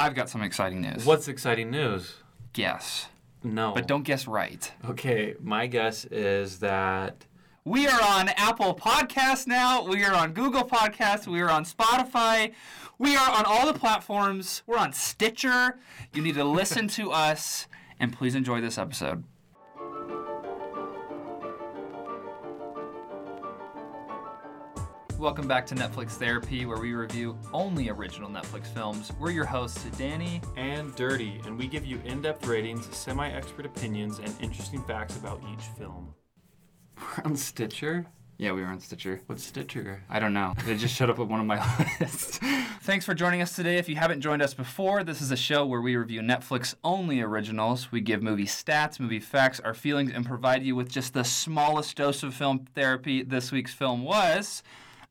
I've got some exciting news. What's exciting news? Guess. No. But don't guess right. Okay, my guess is that. We are on Apple Podcasts now. We are on Google Podcasts. We are on Spotify. We are on all the platforms. We're on Stitcher. You need to listen to us. And please enjoy this episode. Welcome back to Netflix Therapy, where we review only original Netflix films. We're your hosts, Danny. And Dirty, and we give you in depth ratings, semi expert opinions, and interesting facts about each film. We're on Stitcher? Yeah, we are on Stitcher. What's Stitcher? I don't know. It just showed up on one of my lists. Thanks for joining us today. If you haven't joined us before, this is a show where we review Netflix only originals. We give movie stats, movie facts, our feelings, and provide you with just the smallest dose of film therapy. This week's film was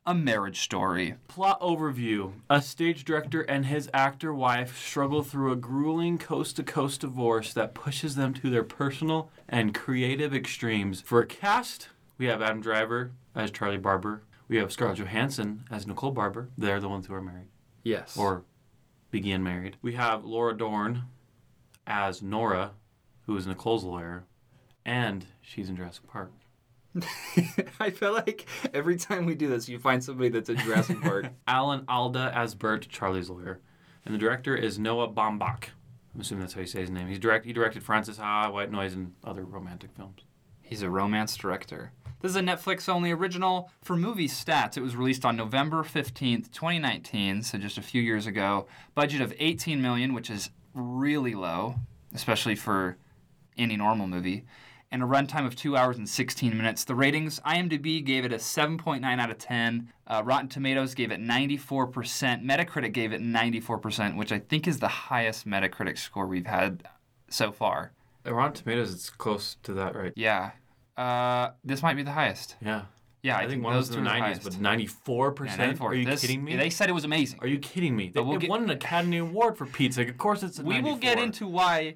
A Marriage Story. Plot overview A stage director and his actor wife struggle through a grueling coast to coast divorce that pushes them to their personal and creative extremes. For a cast, we have Adam Driver as Charlie Barber. We have Scarlett Johansson as Nicole Barber. They're the ones who are married Yes. or began married. We have Laura Dern as Nora, who is Nicole's lawyer, and she's in Jurassic Park. I feel like every time we do this, you find somebody that's in Jurassic Park. Alan Alda as Bert, Charlie's lawyer. And the director is Noah Baumbach. I'm assuming that's how you say his name. He's direct, he directed Frances Ha, White Noise, and other romantic films. He's a romance director. This is a Netflix only original. For movie stats, it was released on November 15th, 2019, so just a few years ago. Budget of 18 million, which is really low, especially for any normal movie. And a runtime of 2 hours and 16 minutes. The ratings IMDb gave it a 7.9 out of 10. Uh, Rotten Tomatoes gave it 94%. Metacritic gave it 94%, which I think is the highest Metacritic score we've had so far. Rotten Tomatoes, it's close to that, right? Yeah. Uh, this might be the highest. Yeah. Yeah, I, think one was those in the two 90s, highest. but 94%? Are you This- kidding me? They said it was amazing. Are you kidding me? But They, we'll it get- won an Academy Award for Pete's sake. Of course it's a we will get into why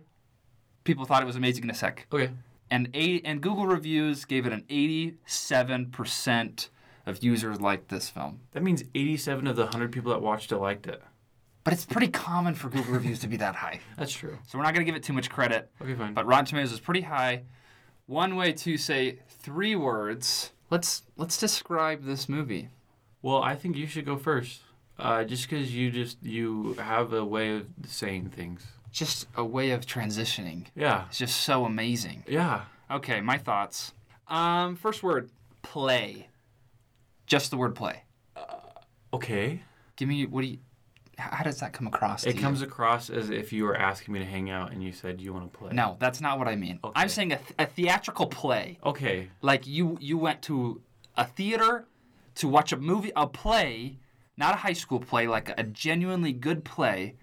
people thought it was amazing in a sec. Okay. And eight, and Google reviews gave it an 87% of users liked this film. That means 87 of the 100 people that watched it liked it. But it's pretty common for Google reviews to be that high. That's true. So we're not going to give it too much credit. Okay, fine. But Rotten Tomatoes is pretty high. One way to say three words. Let's let's describe this movie. Well, I think you should go first. Uh, just because you just you have a way of saying things. Just a way of transitioning. Yeah. It's just so amazing. Yeah. Okay, my thoughts. Um, first word, play. Just the word play. Okay. Give me what do you? How does that come across? to It you? comes across as if you were asking me to hang out and you said you want to play. No, that's not what I mean. Okay. I'm saying a, th- a theatrical play. Okay. Like you, you went to a theater to watch a movie, a play, not a high school play, like a genuinely good play,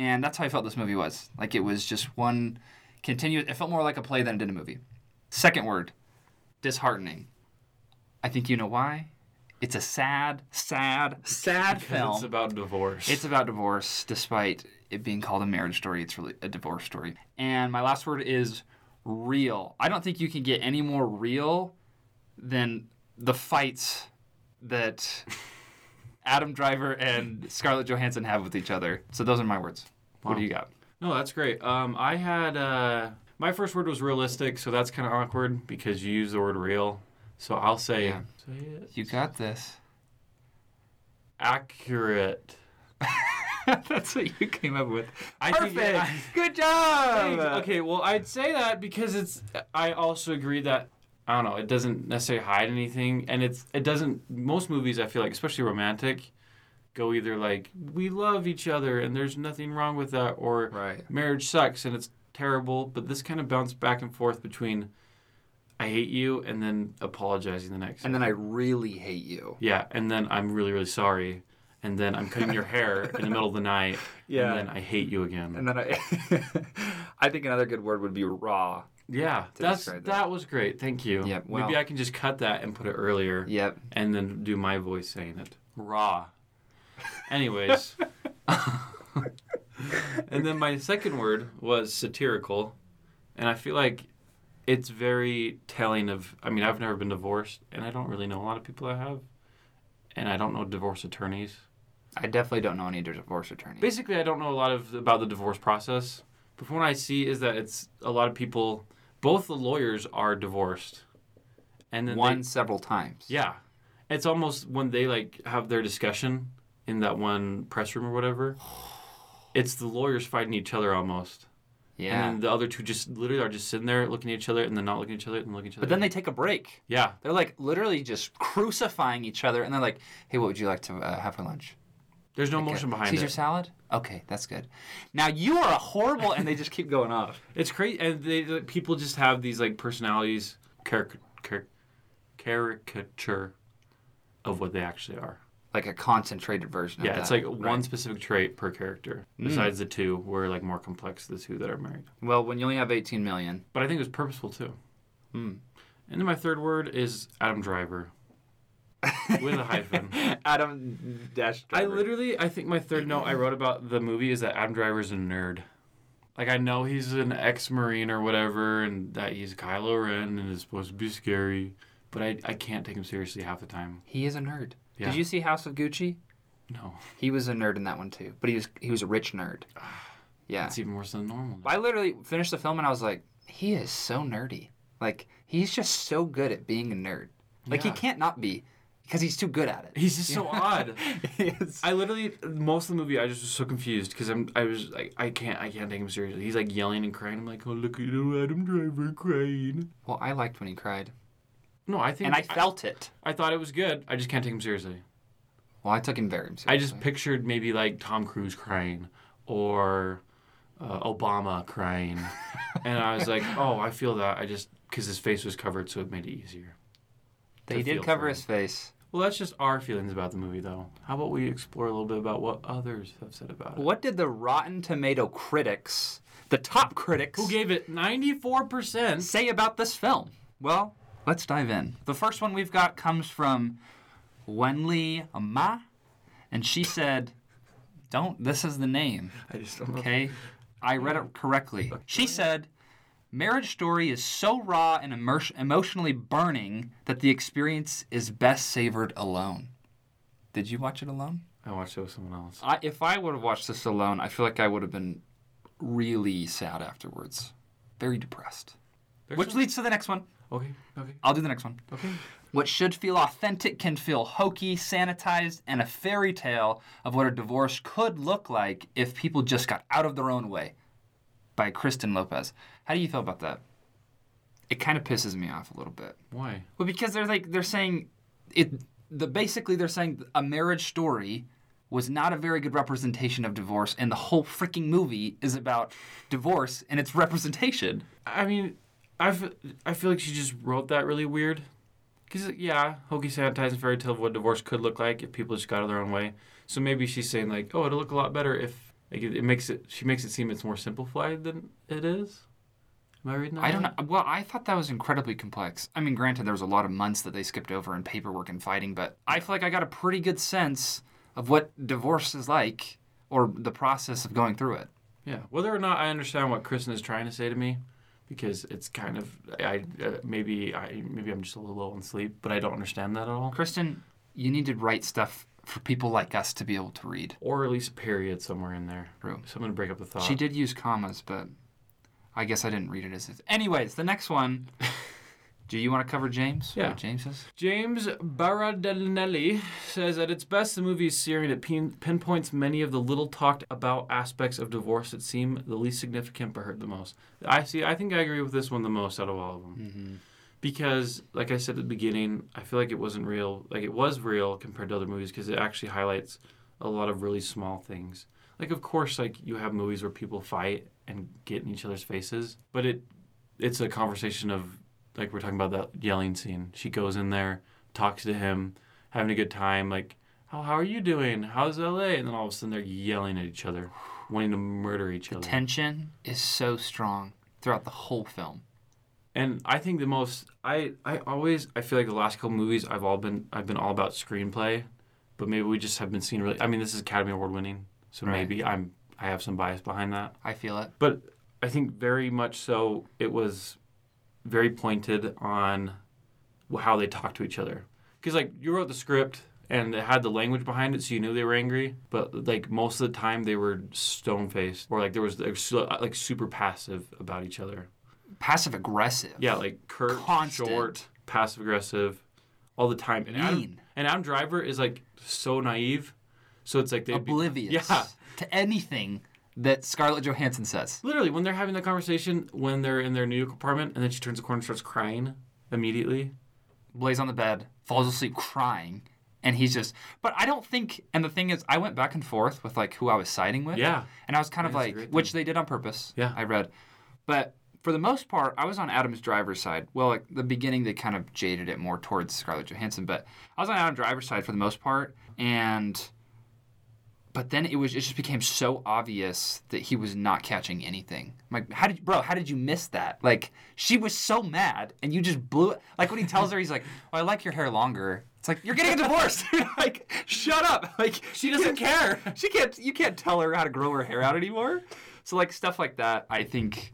and that's how I felt this movie was. Like it was just one continuous. It felt more like a play than it did a movie. Second word, disheartening. I think you know why. It's a sad, sad, sad film. it's about divorce. It's about divorce, despite it being called a marriage story. It's really a divorce story. And my last word is real. I don't think you can get any more real than the fights that Adam Driver and Scarlett Johansson have with each other. So those are my words. What do you got? No, that's great. Um, I had uh, my first word was realistic, so that's kind of awkward because you use the word real. So I'll say, Yeah. say. You got this. accurate. That's what you came up with. I Perfect. think- I- Good job. Thanks. Okay, well, I'd say that because it's. I also agree that I don't know. It doesn't necessarily hide anything, and it's. It doesn't. Most movies, I feel like, especially romantic, go either like we love each other and there's nothing wrong with that, or Right. marriage sucks and it's terrible. But this kind of bounced back and forth between I hate you and then apologizing the next. And then I really hate you. yeah, and then I'm really really sorry, and then I'm cutting your hair in the middle of the night. Yeah. And then I hate you again. And then I, I think another good word would be raw. Yeah, that's that. that. was great. Thank you. Yeah, well- Maybe I can just cut that and put it earlier, Yep. and then do my voice saying it raw. Anyways, and then my second word was satirical, and I feel like it's very telling of. I mean, I've never been divorced, and I don't really know a lot of people that have, and I don't know divorce attorneys. I definitely don't know any divorce attorneys. Basically, I don't know a lot of about the divorce process, but from what I see is that it's a lot of people. Both the lawyers are divorced, and then One they, several times. yeah, it's almost when they like have their discussion in that one press room or whatever. It's the lawyers fighting each other almost, Yeah. and then the other two just literally are just sitting there looking at each other and then not looking at each other and looking at each other. but then they take a break. yeah, They're like literally just crucifying each other, and they're like, "Hey, what would you like to uh, have for lunch?" There's no Like, emotion uh, behind Caesar it. Caesar salad. Okay, that's good. Now you are a horrible, and they just keep going off. It's crazy, and they, the people just have these like personalities, caric- caric- caricature of what they actually are. Like a concentrated version. Yeah, it's that. like one specific trait per character. Mm. Besides the two, were like more complex. The two that are married, Well, when you only have 18 million. but I think it was purposeful too. Hmm. And then my third word is Adam Driver with a hyphen. Adam Dash. I literally, I think my third note I wrote about the movie is that Adam Driver's a nerd. Like I know he's an ex-marine or whatever, and that he's Kylo Ren and is supposed to be scary, but I, I can't take him seriously half the time. He is a nerd. Yeah. Did you see House of Gucci? No, He was a nerd in that one too, but he was he was a rich nerd. Ah, yeah. it's even worse than normal. I literally finished the film and I was like, he is so nerdy. Like he's just so good at being a nerd. Like Yeah. he can't not be because he's too good at it. He's just so odd. I literally most of the movie I just was so confused because I'm I was like I can't I can't take him seriously. He's like yelling and crying. I'm like, oh look at Adam Driver crying. well, I liked when he cried, No, I think and I felt it. I, thought it was good. I just can't take him seriously. Well, I took him very seriously. I just pictured maybe like Tom Cruise crying or uh, Obama crying, and I was like, oh, I feel that. I just because his face was covered, so it made it easier. They did cover his face. Well, that's just our feelings about the movie, though. How about we explore a little bit about what others have said about it? What did the Rotten Tomato critics, the top critics, Who gave it ninety four percent? say about this film? Well, let's dive in. The first one we've got comes from Wenlei Ma, and she said, "Don't. This is the name." I just don't know. Okay, I read it correctly. She said, "Marriage Story is so raw and immer- emotionally burning that the experience is best savored alone." Did you watch it alone? I watched it with someone else. I, if I would have watched this alone, I feel like I would have been really sad afterwards, very depressed. There's Which some- leads to the next one. okay, okay, I'll do the next one. okay. What should feel authentic can feel hokey, sanitized, and a fairy tale of what a divorce could look like if people just got out of their own way. By Kristen Lopez. How do you feel about that? It kind of pisses me off a little bit. Why? Well, because they're like they're saying it. The basically they're saying a marriage story was not a very good representation of divorce, and the whole freaking movie is about divorce and its representation. I mean, I feel, I feel like she just wrote that really weird. Because, yeah, hokey sanitized fairy tale of what divorce could look like if people just got out of their own way. So maybe she's saying, like, oh, it'll look a lot better if. Like, it, it makes it. She makes it seem it's more simplified than it is. Am I reading that? I don't know. Well, I thought that was incredibly complex. I mean, granted, there was a lot of months that they skipped over in paperwork and fighting, but I feel like I got a pretty good sense of what divorce is like or the process of going through it. Yeah. Whether or not I understand what Kristen is trying to say to me, because it's kind of. I uh, Maybe I maybe I'm just a little low on sleep, but I don't understand that at all. Kristen, you need to write stuff for people like us to be able to read. Or at least a period somewhere in there. True. To break up the thought. She did use commas, but I guess I didn't read it as it. Anyways, the next one. Do you want to cover James? Yeah. What James is? James Berardinelli says at its best, the movie is searing. It pin- pinpoints many of the little talked about aspects of divorce that seem the least significant but hurt the most. I see. I think I agree with this one the most out of all of them Mm-hmm. Because, like I said at the beginning, I feel like it wasn't real. Like it was real compared to other movies because it actually highlights a lot of really small things. Like of course, like you have movies where people fight and get in each other's faces, but it it's a conversation of like we're talking about that yelling scene. She goes in there, talks to him, having a good time. Like, how how are you doing? How's LA? And then all of a sudden they're yelling at each other, wanting to murder each other. The tension is so strong throughout the whole film. And I think the most I I always I feel like the last couple movies I've all been I've been all about screenplay, but maybe we just have been seeing really. I mean, this is Academy Award winning, so Right. maybe I'm I have some bias behind that. I feel it. But I think very much so it was very pointed on how they talk to each other. Because like you wrote the script and it had the language behind it, so you knew they were angry. But like most of the time, they were stone faced, or like there was they were su- like super passive about each other. Passive aggressive. Yeah, like curt, Constant. short, passive aggressive, all the time. And Adam, Mean. and Adam Driver is like so naive, so it's like they Oblivious. Yeah, To anything that Scarlett Johansson says. literally when they're having the conversation when they're in their New York apartment, and then she turns the corner and starts crying immediately. lays on the bed, falls asleep crying, and he's just. But I don't think. And the thing is, I went back and forth with like who I was siding with. Yeah. And I was kind of That's like, which they did on purpose. Yeah. I read, but for the most part, I was on Adam's driver's side. Well, like the beginning, they kind of jaded it more towards Scarlett Johansson, but I was on Adam's Driver's side for the most part, and. But then it was it just became so obvious that he was not catching anything. I'm like, how did bro? How did you miss that? Like, she was so mad, and you just blew it. Like when he tells her, he's like, "Well, I like your hair longer." It's like you're getting a divorce. like, shut up. Like She doesn't care. She can't. You can't tell her how to grow her hair out anymore. So like stuff like that, I think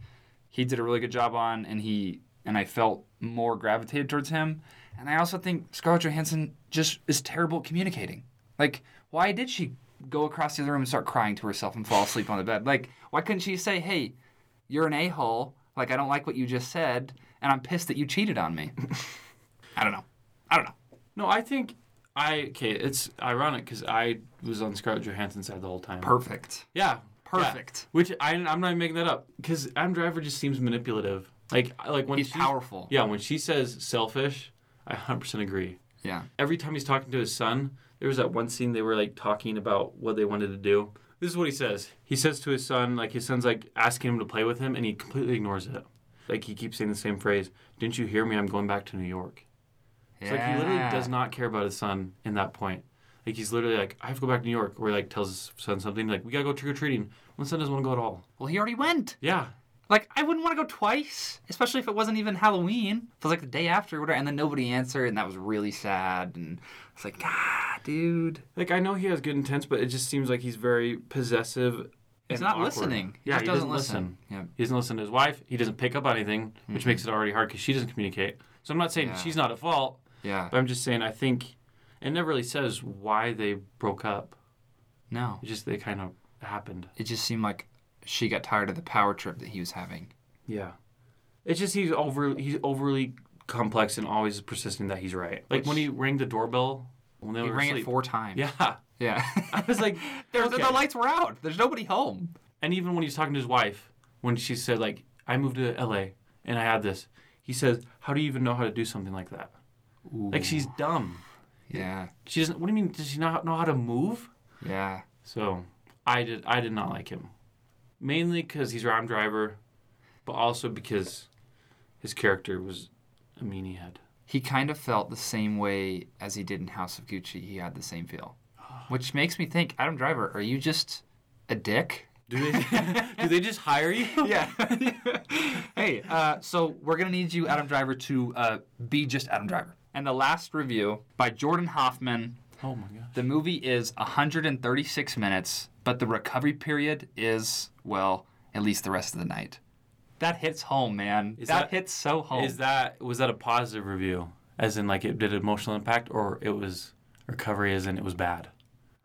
he did a really good job on, and he and I felt more gravitated towards him. And I also think Scarlett Johansson just is terrible at communicating. Like, why did she go across the other room and start crying to herself and fall asleep on the bed? Like, why couldn't she say, "Hey, you're an a hole. Like, I don't like what you just said, and I'm pissed that you cheated on me." I don't know. I don't know. No, I think I okay. It's ironic because I was on Scarlett Johansson's side the whole time. Perfect. Yeah, Perfect. yeah. Which I, I'm not even making that up because Adam Driver just seems manipulative. Like like when He's she, powerful. Yeah, when she says selfish, I 100% agree. Yeah. Every time he's talking to his son, there was that one scene they were like talking about what they wanted to do. This is what he says. He says to his son, like his son's like asking him to play with him, and he completely ignores it. Like he keeps saying the same phrase. Didn't you hear me? I'm going back to New York. It's like he literally does not care about his son in that point. Like he's literally like, I have to go back to New York, where he like tells his son something like, we gotta go trick or treating. His son doesn't want to go at all. Well, he already went. Yeah, Like, I wouldn't want to go twice, especially if it wasn't even Halloween. It was like the day after whatever, and then nobody answered, and that was really sad. And it's like, ah, dude. like I know he has good intents, but it just seems like he's very possessive. He's not awkward. listening. He Yeah, just he doesn't doesn't listen. listen. Yeah. He doesn't listen to his wife. He doesn't pick up on anything, which makes it already hard because she doesn't communicate. So I'm not saying Yeah. she's not at fault, Yeah. but I'm just saying I think it never really says why they broke up. No. It just they kind of happened. It just seemed like she got tired of the power trip that he was having. Yeah. It's just he's over he's overly complex and always persisting that he's right. Like when he rang the doorbell when they He were rang asleep. it four times. Yeah. Yeah. I was like, There- the- okay. the lights were out. There's nobody home. And even when he's talking to his wife, when she said like, "I moved to L.A. and I had this," he says, "How do you even know how to do something like that?" Like she's dumb. Yeah. She doesn't. What do you mean? Does she not know how to move? Yeah. So I did. I did not like him, mainly because he's Ram Driver, but also because his character was a meanie head. He kind of felt the same way as he did in House of Gucci. He had the same feel. Which makes me think, Adam Driver, are you just a dick? Do they? do they just hire you? Yeah. hey, uh, so we're gonna need you, Adam Driver, to uh, be just Adam Driver. And the last review by Jordan Hoffman. Oh my gosh. The movie is 136 minutes, but the recovery period is well, at least the rest of the night. That hits home, man. That, that- hits so home. Is that was that a positive review, as in like it did emotional impact, or it was recovery, as in it was bad?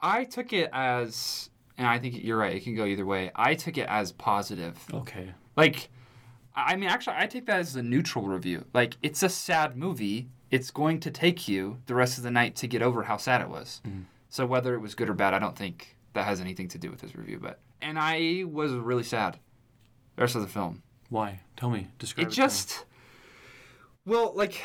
I took it as, and I think you're right. It can go either way. I took it as positive. Okay. Like, I mean, actually, I take that as a neutral review. Like, it's a sad movie. It's going to take you the rest of the night to get over how sad it was. Mm-hmm. So whether it was good or bad, I don't think that has anything to do with this review. But and I was really sad. The rest of the film. Why? Tell me. Describe. It me. just, well, like,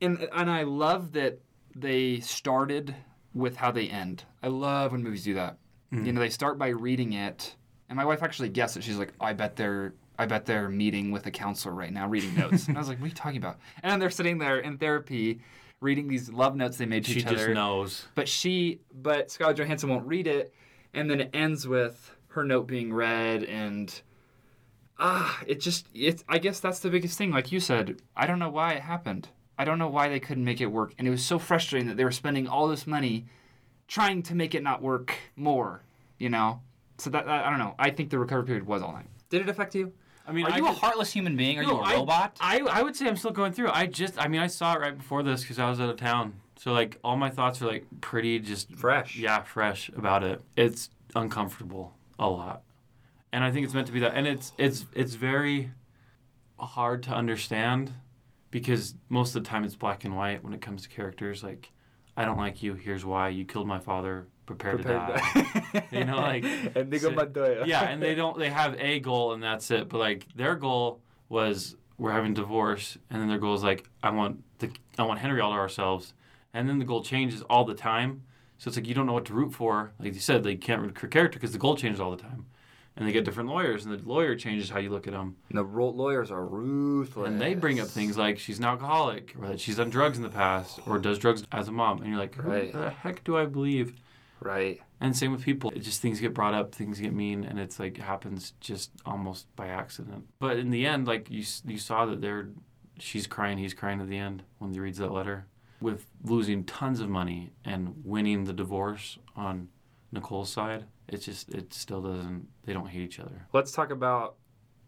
and and I love that they started with how they end. I love when movies do that. Mm-hmm. You know, they start by reading it, and my wife actually guessed it. She's like, "I bet they're, I bet they're meeting with a counselor right now, reading notes." and I was like, "What are you talking about?" And they're sitting there in therapy, reading these love notes they made to She each just other. knows. But she, but Scarlett Johansson won't read it, and then it ends with her note being read, and ah, it just, it's. I guess that's the biggest thing. Like you said, I don't know why it happened. I don't know why they couldn't make it work, and it was so frustrating that they were spending all this money trying to make it not work more. You know, so that, that I don't know. I think the recovery period was all night. Did it affect you? I mean, Are I you a heartless human being? Are you No, a I- robot? I, I would say I'm still going through. I just, I mean, I saw it right before this because I was out of town. So like all my thoughts are like pretty just Fresh. yeah, fresh about it. It's uncomfortable a lot. And I think it's meant to be that and it's it's it's very hard to understand because most of the time it's black and white when it comes to characters like I don't like you, here's why, you killed my father, prepare, to die. You know, like, Inigo so- Montoya. yeah, and they don't they have a goal and that's it. But like their goal was we're having divorce and then their goal is like I want the I want Henry all to ourselves. And then the goal changes all the time. So it's like you don't know what to root for. Like you said, they can't root for character because the goal changes all the time. And they get different lawyers, and the lawyer changes how you look at them. And the ro- lawyers are ruthless. And they bring up things like she's an alcoholic, or that she's done drugs in the past, or does drugs as a mom. And you're like, Right. the heck do I believe? Right. And same with people. It just things get brought up, things get mean, and it's like happens just almost by accident. But in the end, like you, you saw that they're, she's crying, he's crying at the end when he reads that letter. With losing tons of money and winning the divorce on Nicole's side, it's just it still doesn't. They don't hate each other. Let's talk about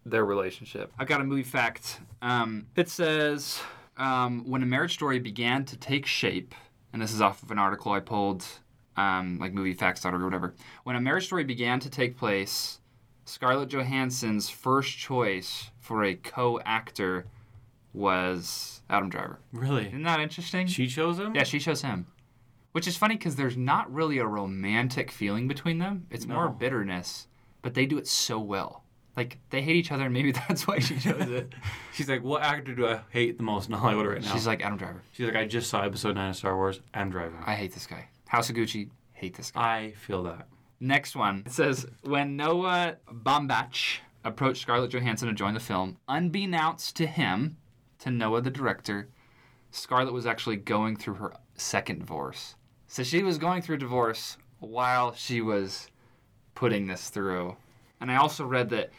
their relationship. I've got a movie fact. Um, it says um, when a marriage story began to take shape, and this is off of an article I pulled, um, like moviefacts.org or whatever. When a marriage story began to take place, Scarlett Johansson's first choice for a co-actor was Adam Driver. Really, Isn't that interesting? she chose him. Yeah, she chose him. Which is funny because there's not really a romantic feeling between them. It's more bitterness, but they do it so well. Like they hate each other, and maybe that's why she chose it. She's like, what actor do I hate the most in Hollywood right now? She's like Adam Driver. She's like, I just saw episode nine of Star Wars. I'm driving. I hate this guy. House of Gucci. Hate this guy. I feel that. Next one. It says when Noah Baumbach approached Scarlett Johansson to join the film, unbeknownst to him, to Noah the director, Scarlett was actually going through her second divorce. So she was going through divorce while she was putting this through. And I also read that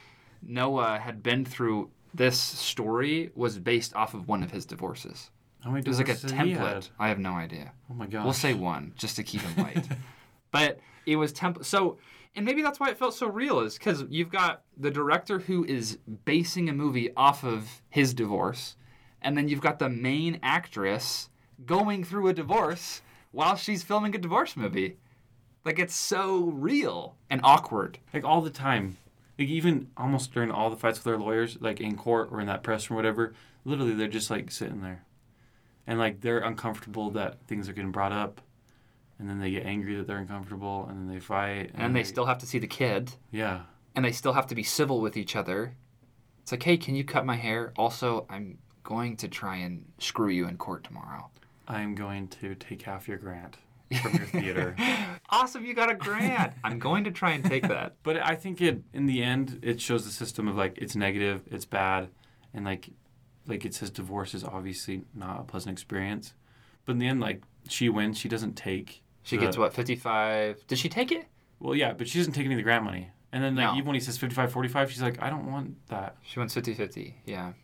Noah had been through this story was based off of one of his divorces. How many It was like a divorces has he had? template. I have no idea. Oh my god. We'll say one just to keep him light. but it was temp. So, and maybe that's why it felt so real, is because you've got the director who is basing a movie off of his divorce, and then you've got the main actress going through a divorce while she's filming a divorce movie. Like it's so real and awkward. like all the time. Like even almost during all the fights with their lawyers, like in court or in that press or whatever, literally they're just like sitting there. And like they're uncomfortable that things are getting brought up. And then they get angry that they're uncomfortable and then they fight. And they still have to see the kid, Yeah. and they still have to be civil with each other. It's like, hey, can you cut my hair? Also, I'm going to try and screw you in court tomorrow. I'm going to take half your grant from your theater. Awesome, you got a grant. I'm going to try and take that. But I think it in the end it shows the system of like it's negative, it's bad, and like like it says divorce is obviously not a pleasant experience. But in the end, like she wins, she doesn't take. She the- gets what, 55? Did she take it? Well, yeah, but she doesn't take any of the grant money. And then like No. even when he says 55 45, she's like, I don't want that. She wants 50 50. Yeah.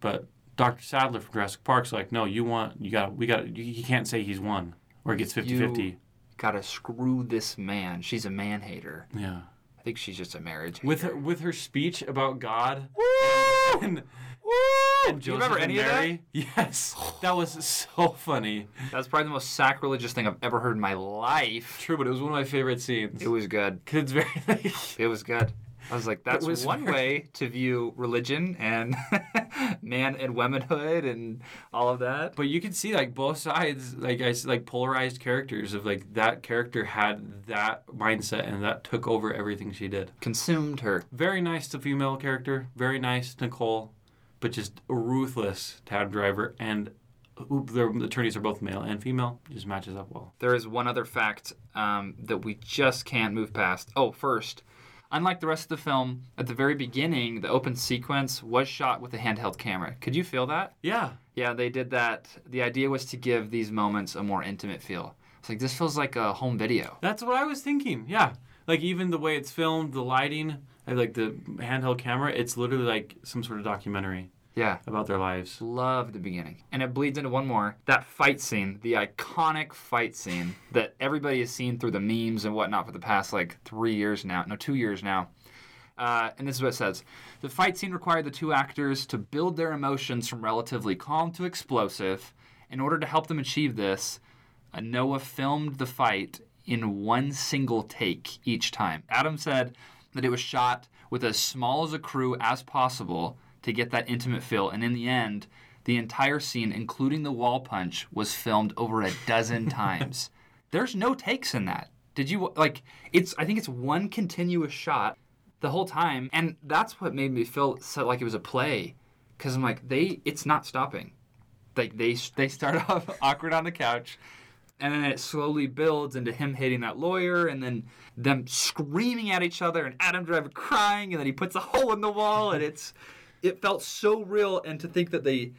But Dr. Sadler from Jurassic Park's like, no, you want you got we got you, you can't say he's won or he gets 50 50. Gotta screw this man. She's a man hater. Yeah. I think she's just a marriage hater. With her with her speech about God Woo! and Woo! and Do you remember any of that? Yes, that was so funny. That's probably the most sacrilegious thing I've ever heard in my life. True, but it was one of my favorite scenes. It was good. 'Cause it's very like, It was good. I was like, that's was one way to view religion and man and womanhood and all of that. but you can see like both sides, like I like polarized characters of like that character had that mindset and that took over everything she did. Consumed her. Very nice to female character, very nice Nicole, but just ruthless Adam Driver and. Their attorneys are both male and female. Just matches up well. There is one other fact um, that we just can't move past. Oh, first, unlike the rest of the film, at the very beginning, the open sequence was shot with a handheld camera. Could you feel that? Yeah, Yeah, they did that. The idea was to give these moments a more intimate feel. It's like this feels like a home video. That's what I was thinking. Yeah. Like even the way it's filmed, the lighting, like the handheld camera, it's literally like some sort of documentary Yeah. about their lives. Love the beginning. And it bleeds into one more. That fight scene, the iconic fight scene that everybody has seen through the memes and whatnot for the past like three years now. No, two years now. Uh, and this is what it says The fight scene required the two actors to build their emotions from relatively calm to explosive. In order to help them achieve this, uh, Noah filmed the fight in one single take each time. Adam said that it was shot with as small as a crew as possible to get that intimate feel, and in the end, the entire scene, including the wall punch, was filmed over a dozen times. There's no takes in that. Did you like? It's I think it's one continuous shot the whole time, and that's what made me feel so like it was a play, because I'm like they, it's not stopping. Like they they start off awkward on the couch, and then it slowly builds into him hitting that lawyer, and then them screaming at each other, and Adam Driver crying, and then he puts a hole in the wall, and it's it felt so real, and to think that they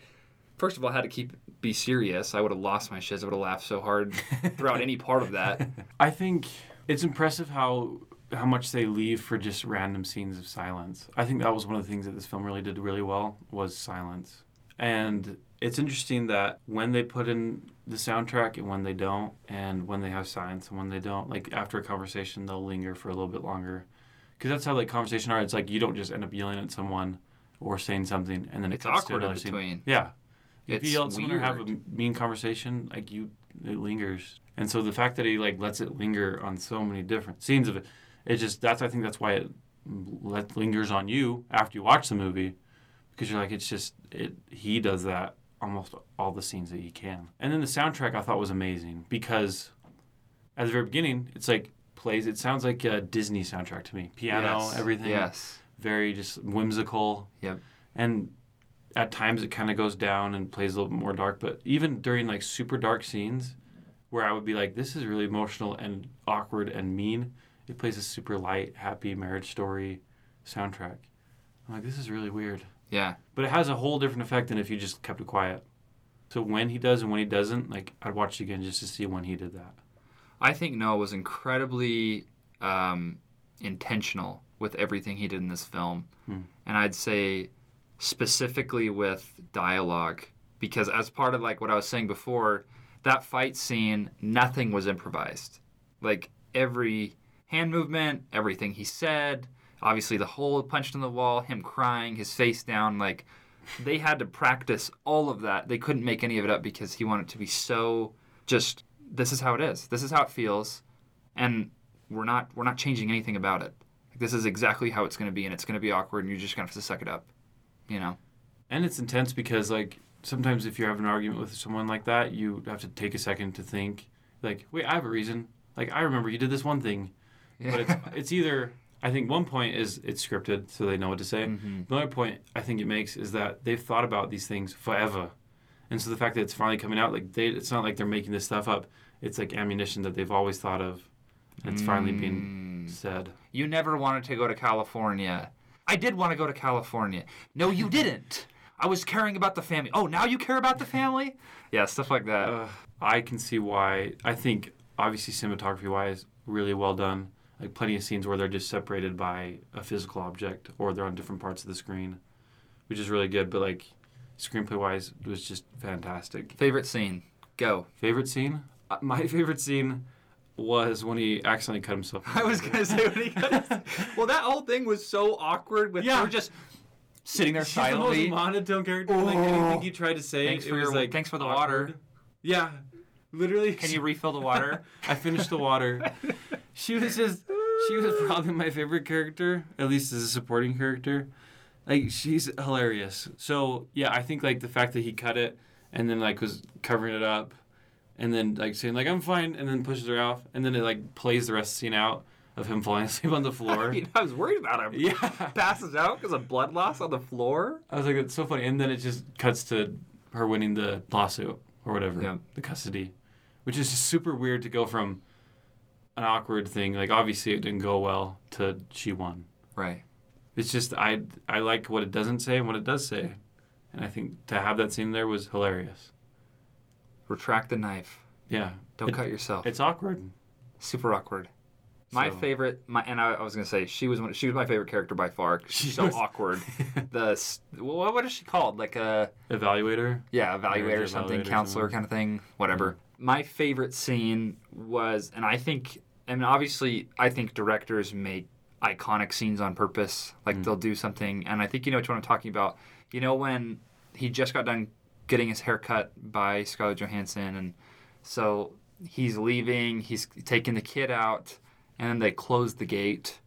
first of all had to keep be serious. I would have lost my shiz. I would have laughed so hard throughout any part of that. I think it's impressive how how much they leave for just random scenes of silence. I think that was one of the things that this film really did really well was silence. And it's interesting that when they put in the soundtrack and when they don't, and when they have silence and when they don't, like after a conversation, they'll linger for a little bit longer. Because that's how like conversation are. It's like you don't just end up yelling at someone or saying something and then it It's cuts to awkward in another scene. between. Yeah. If It's you yell at someone or have a mean conversation, like you, it lingers. And so the fact that he like lets it linger on so many different scenes of it, it just that's I think that's why it let, lingers on you after you watch the movie, because you're like it's just it he does that almost all the scenes that he can. And then the soundtrack I thought was amazing because at the very beginning it's like plays. It sounds like a Disney soundtrack to me. Piano, Yes. everything. Yes. Very just whimsical. Yep. And at times it kind of goes down and plays a little bit more dark, but even during like super dark scenes where I would be like, this is really emotional and awkward and mean, it plays a super light, happy marriage story soundtrack. I'm like, this is really weird. Yeah. But it has a whole different effect than if you just kept it quiet. So when he does and when he doesn't, like I'd watch it again just to see when he did that. I think Noah was incredibly um, intentional with everything he did in this film. Hmm. And I'd say specifically with dialogue, because as part of like what I was saying before, that fight scene, nothing was improvised. Like every hand movement, everything he said, obviously the hole punched in the wall, him crying, his face down, like they had to practice all of that. They couldn't make any of it up because he wanted to be so just this is how it is. This is how it feels. And we're not we're not changing anything about it. Like, this is exactly how it's going to be and it's going to be awkward and you're just going to have to suck it up. You know. And it's intense because like sometimes if you have an argument with someone like that, you have to take a second to think like, wait, I have a reason. Like I remember you did this one thing. But it's it's either I think one point is it's scripted so they know what to say. Mhm. The other point I think it makes is that they've thought about these things forever. And so the fact that it's finally coming out, like they it's not like they're making this stuff up. It's like ammunition that they've always thought of. And it's finally being Mm. said. You never wanted to go to California. I did want to go to California. No, you didn't. I was caring about the family. Oh, now you care about the family? Yeah, stuff like that. Uh, I can see why. I think obviously cinematography wise, really well done. Like plenty of scenes where they're just separated by a physical object or they're on different parts of the screen, which is really good. But like screenplay wise, it was just fantastic. Favorite scene? Go. Favorite scene? Uh, my favorite scene was when he accidentally cut himself. I was gonna say when he got Well, that whole thing was so awkward with Yeah. her just sitting there She's the most silently. monotone character. Like anything he tried to say, Thanks it for was your- like thanks for the awkward. water. Yeah, literally. Can you refill the water? I finished the water. She was just she was probably my favorite character, at least as a supporting character. Like she's hilarious. So yeah, I think like the fact that he cut it and then like was covering it up and then like saying like I'm fine and then pushes her off and then it like plays the rest of the scene out of him falling asleep on the floor. I was worried about him. yeah. Passes out because of blood loss on the floor. I was like, it's so funny. And then it just cuts to her winning the lawsuit or whatever, Yeah. the custody, which is just super weird to go from an awkward thing. Like, obviously, it didn't go well to she won. Right. It's just, I, I like what it doesn't say and what it does say. And I think to have that scene there was hilarious. Retract the knife. Yeah. Don't It- cut yourself. It's awkward. Super awkward. My So- favorite, my and I, I was gonna say she was one, she was my favorite character by far. She's She so was- awkward. the what, what is she called? Like a Evaluator. yeah, evaluator, Marriage something, evaluator, counselor something. kind of thing, whatever. My favorite scene was, and I think, I mean, obviously, I think directors make iconic scenes on purpose. Like mm. they'll do something, and I think you know which one I'm talking about. You know when he just got done getting his hair cut by Scarlett Johansson, and so he's leaving. He's taking the kid out, and then they close the gate.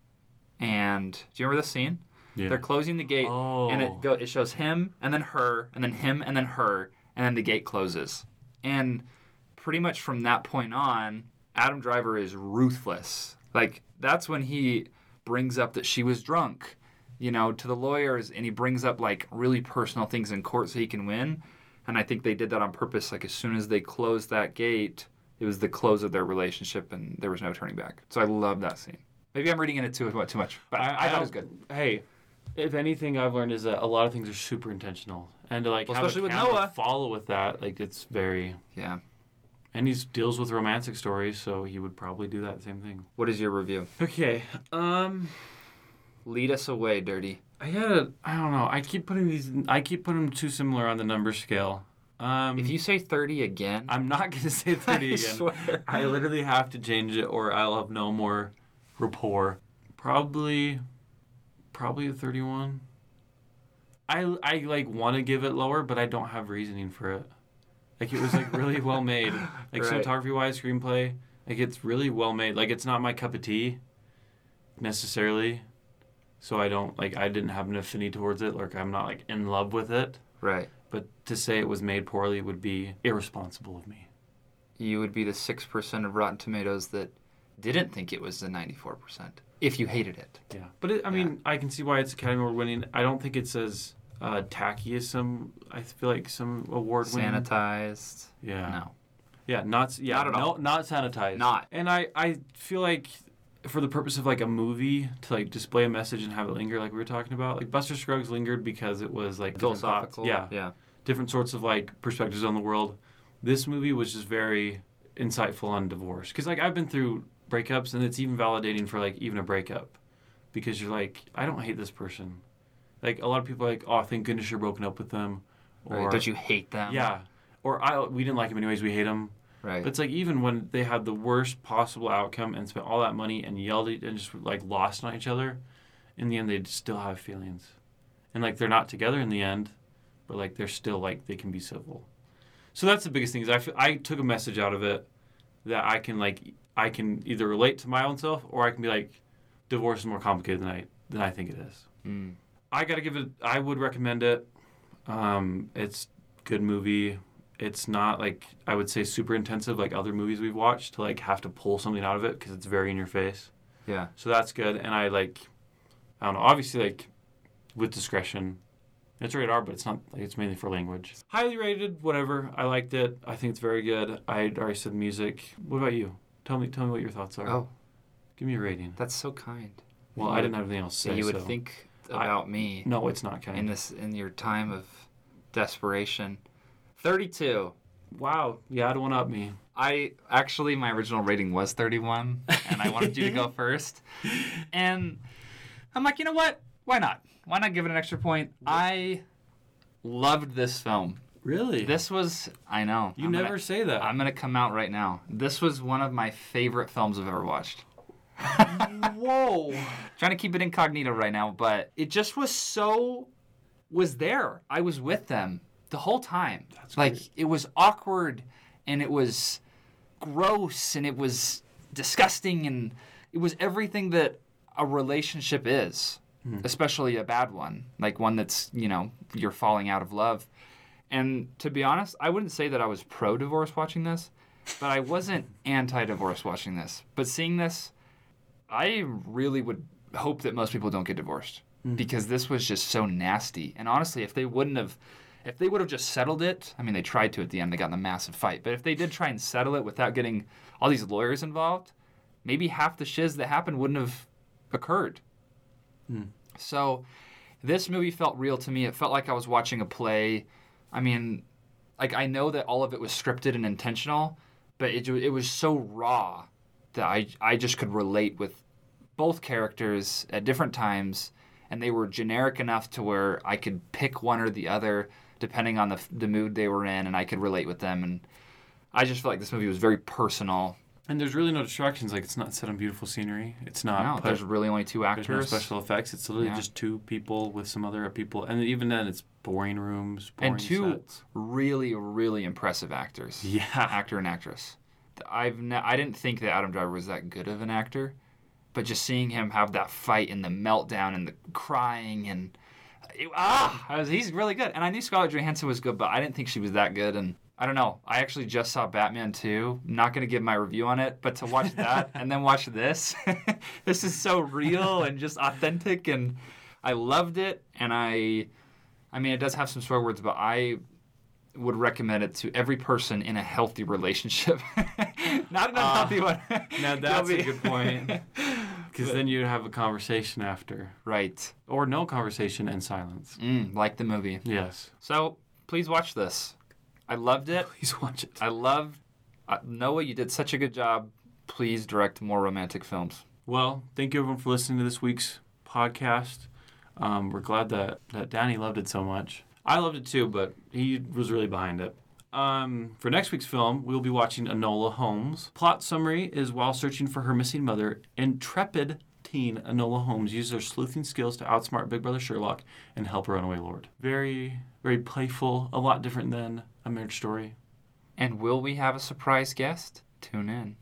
And do you remember this scene? Yeah. They're closing the gate, and Oh. it go. It shows him, and then her, and then him, and then her, and then the gate closes. And pretty much from that point on, Adam Driver is ruthless. Like that's when he brings up that she was drunk, you know, to the lawyers, and he brings up like really personal things in court so he can win. And I think they did that on purpose. Like as soon as they closed that gate, it was the close of their relationship, and there was no turning back. So I love that scene. Maybe I'm reading into it too, too much, but I, I, thought it was good. Hey, if anything I've learned is that a lot of things are super intentional, and to like Well, have especially a with camera Noah. follow with that, like it's very. Yeah. And he deals with romantic stories, so he would probably do that same thing. What is your review? Okay. Um. Lead us away, Dirty. I gotta. I don't know. I keep putting these. I keep putting them too similar on the number scale. Um. If you say 30 again, I'm not gonna say 30 I again. swear. I literally have to change it, or I'll have no more rapport. Probably. Probably a 31. I I like want to give it lower, but I don't have reasoning for it. Like it was like really well made. Like Right. cinematography wise, screenplay, like it's really well made. Like it's not my cup of tea necessarily. So I don't like I didn't have an affinity towards it. Like I'm not like in love with it. right. But to say it was made poorly would be irresponsible of me. You would be the 6% of Rotten Tomatoes that didn't think it was the 94%, if you hated it. Yeah, but it, I mean, I can see why it's Academy Award winning. I don't think it's as uh, tacky as some. I feel like some award winning. Sanitized. Yeah. No. Yeah, not yeah, Not at no, all. not sanitized. Not. And I I feel like for the purpose of like a movie to like display a message and have it linger, like we were talking about, like Buster Scruggs lingered because it was like thoughts. Philosophical. Yeah, Yeah. different sorts of like perspectives on the world. This movie was just very insightful on divorce because like I've been through breakups and it's even validating for like even a breakup because you're like I don't hate this person. Like a lot of people are like oh thank goodness you're broken up with them, or Right. Don't you hate them? yeah, or I we didn't like him anyways we hate him. Right. But it's like even when they had the worst possible outcome and spent all that money and yelled at and just like lost on each other, in the end they'd still have feelings, and like they're not together in the end, but like they're still like they can be civil. So that's the biggest thing is I feel, I took a message out of it that I can like I can either relate to my own self or I can be like divorce is more complicated than I than I think it is. Mm. I gotta give it. I would recommend it. Um, it's good movie. It's not like I would say super intensive like other movies we've watched to like have to pull something out of it because it's very in your face. Yeah. So that's good. And I like, I don't know. Obviously, like with discretion. It's rated R, but it's not. Like, it's mainly for language. Highly rated. Whatever. I liked it. I think it's very good. I already said music. What about you? Tell me. Tell me what your thoughts are. Oh, Give me a rating. that's so kind. Well, You I didn't have anything else to say. you would so- think I- about me No, it's not kind. in this in your time of desperation. 32. Wow. Yeah, don't one up me. I actually my original rating was 31 and I wanted you to go first. And I'm like, you know what? Why not? Why not give it an extra point? I loved this film. Really? This was I know. you I'm never gonna, say that. I'm going to come out right now. This was one of my favorite films I've ever watched. Whoa. Trying to keep it incognito right now, but it just was so was there. I was with them the whole time. That's like great. it was awkward and it was gross and it was disgusting and it was everything that a relationship is, hmm. especially a bad one, like one that's, you know, you're falling out of love. And to be honest, I wouldn't say that I was pro divorce watching this, but I wasn't anti divorce watching this. But seeing this, I really would hope that most people don't get divorced hmm. because this was just so nasty. And honestly, if they wouldn't have, if they would have just settled it, I mean, they tried to at the end, they got in a massive fight. But if they did try and settle it without getting all these lawyers involved, maybe half the shiz that happened wouldn't have occurred. Hmm. So this movie felt real to me. It felt like I was watching a play. I mean, like I know that all of it was scripted and intentional, but it, it was so raw that I, I just could relate with both characters at different times, and they were generic enough to where I could pick one or the other depending on the, the mood they were in, and I could relate with them. And I just felt like this movie was very personal. And there's really no distractions. Like it's not set on beautiful scenery. It's not. No, put- there's really only two there's no actors. special effects. It's literally Yeah. just two people with some other people, and even then, it's boring rooms, boring and two sets. really, really impressive actors. Yeah. actor and actress. I've ne- I didn't think that Adam Driver was that good of an actor, but just seeing him have that fight and the meltdown and the crying and it- ah, was, he's really good. And I knew Scarlett Johansson was good, but I didn't think she was that good. And I don't know. I actually just saw Batman 2. Not going to give my review on it, but to watch that and then watch this, this is so real and just authentic. And I loved it. And I, I mean, it does have some swear words, but I would recommend it to every person in a healthy relationship. Not an Ah, unhealthy one. Now that's a good point. Because then you'd have a conversation after, right. or no conversation and silence. Mm, like the movie. Yes. So please watch this. I loved it. Please watch it. I loved uh, Noah. You did such a good job. Please direct more romantic films. Well, thank you everyone for listening to this week's podcast. Um, we're glad that, that Danny loved it so much. I loved it too, but he was really behind it. Um, for next week's film, we'll be watching Enola Holmes. Plot summary is while searching for her missing mother, intrepid teen Enola Holmes uses her sleuthing skills to outsmart Big Brother Sherlock and help her runaway lord. Very, very playful, a lot different than A Marriage Story. And will we have a surprise guest? Tune in.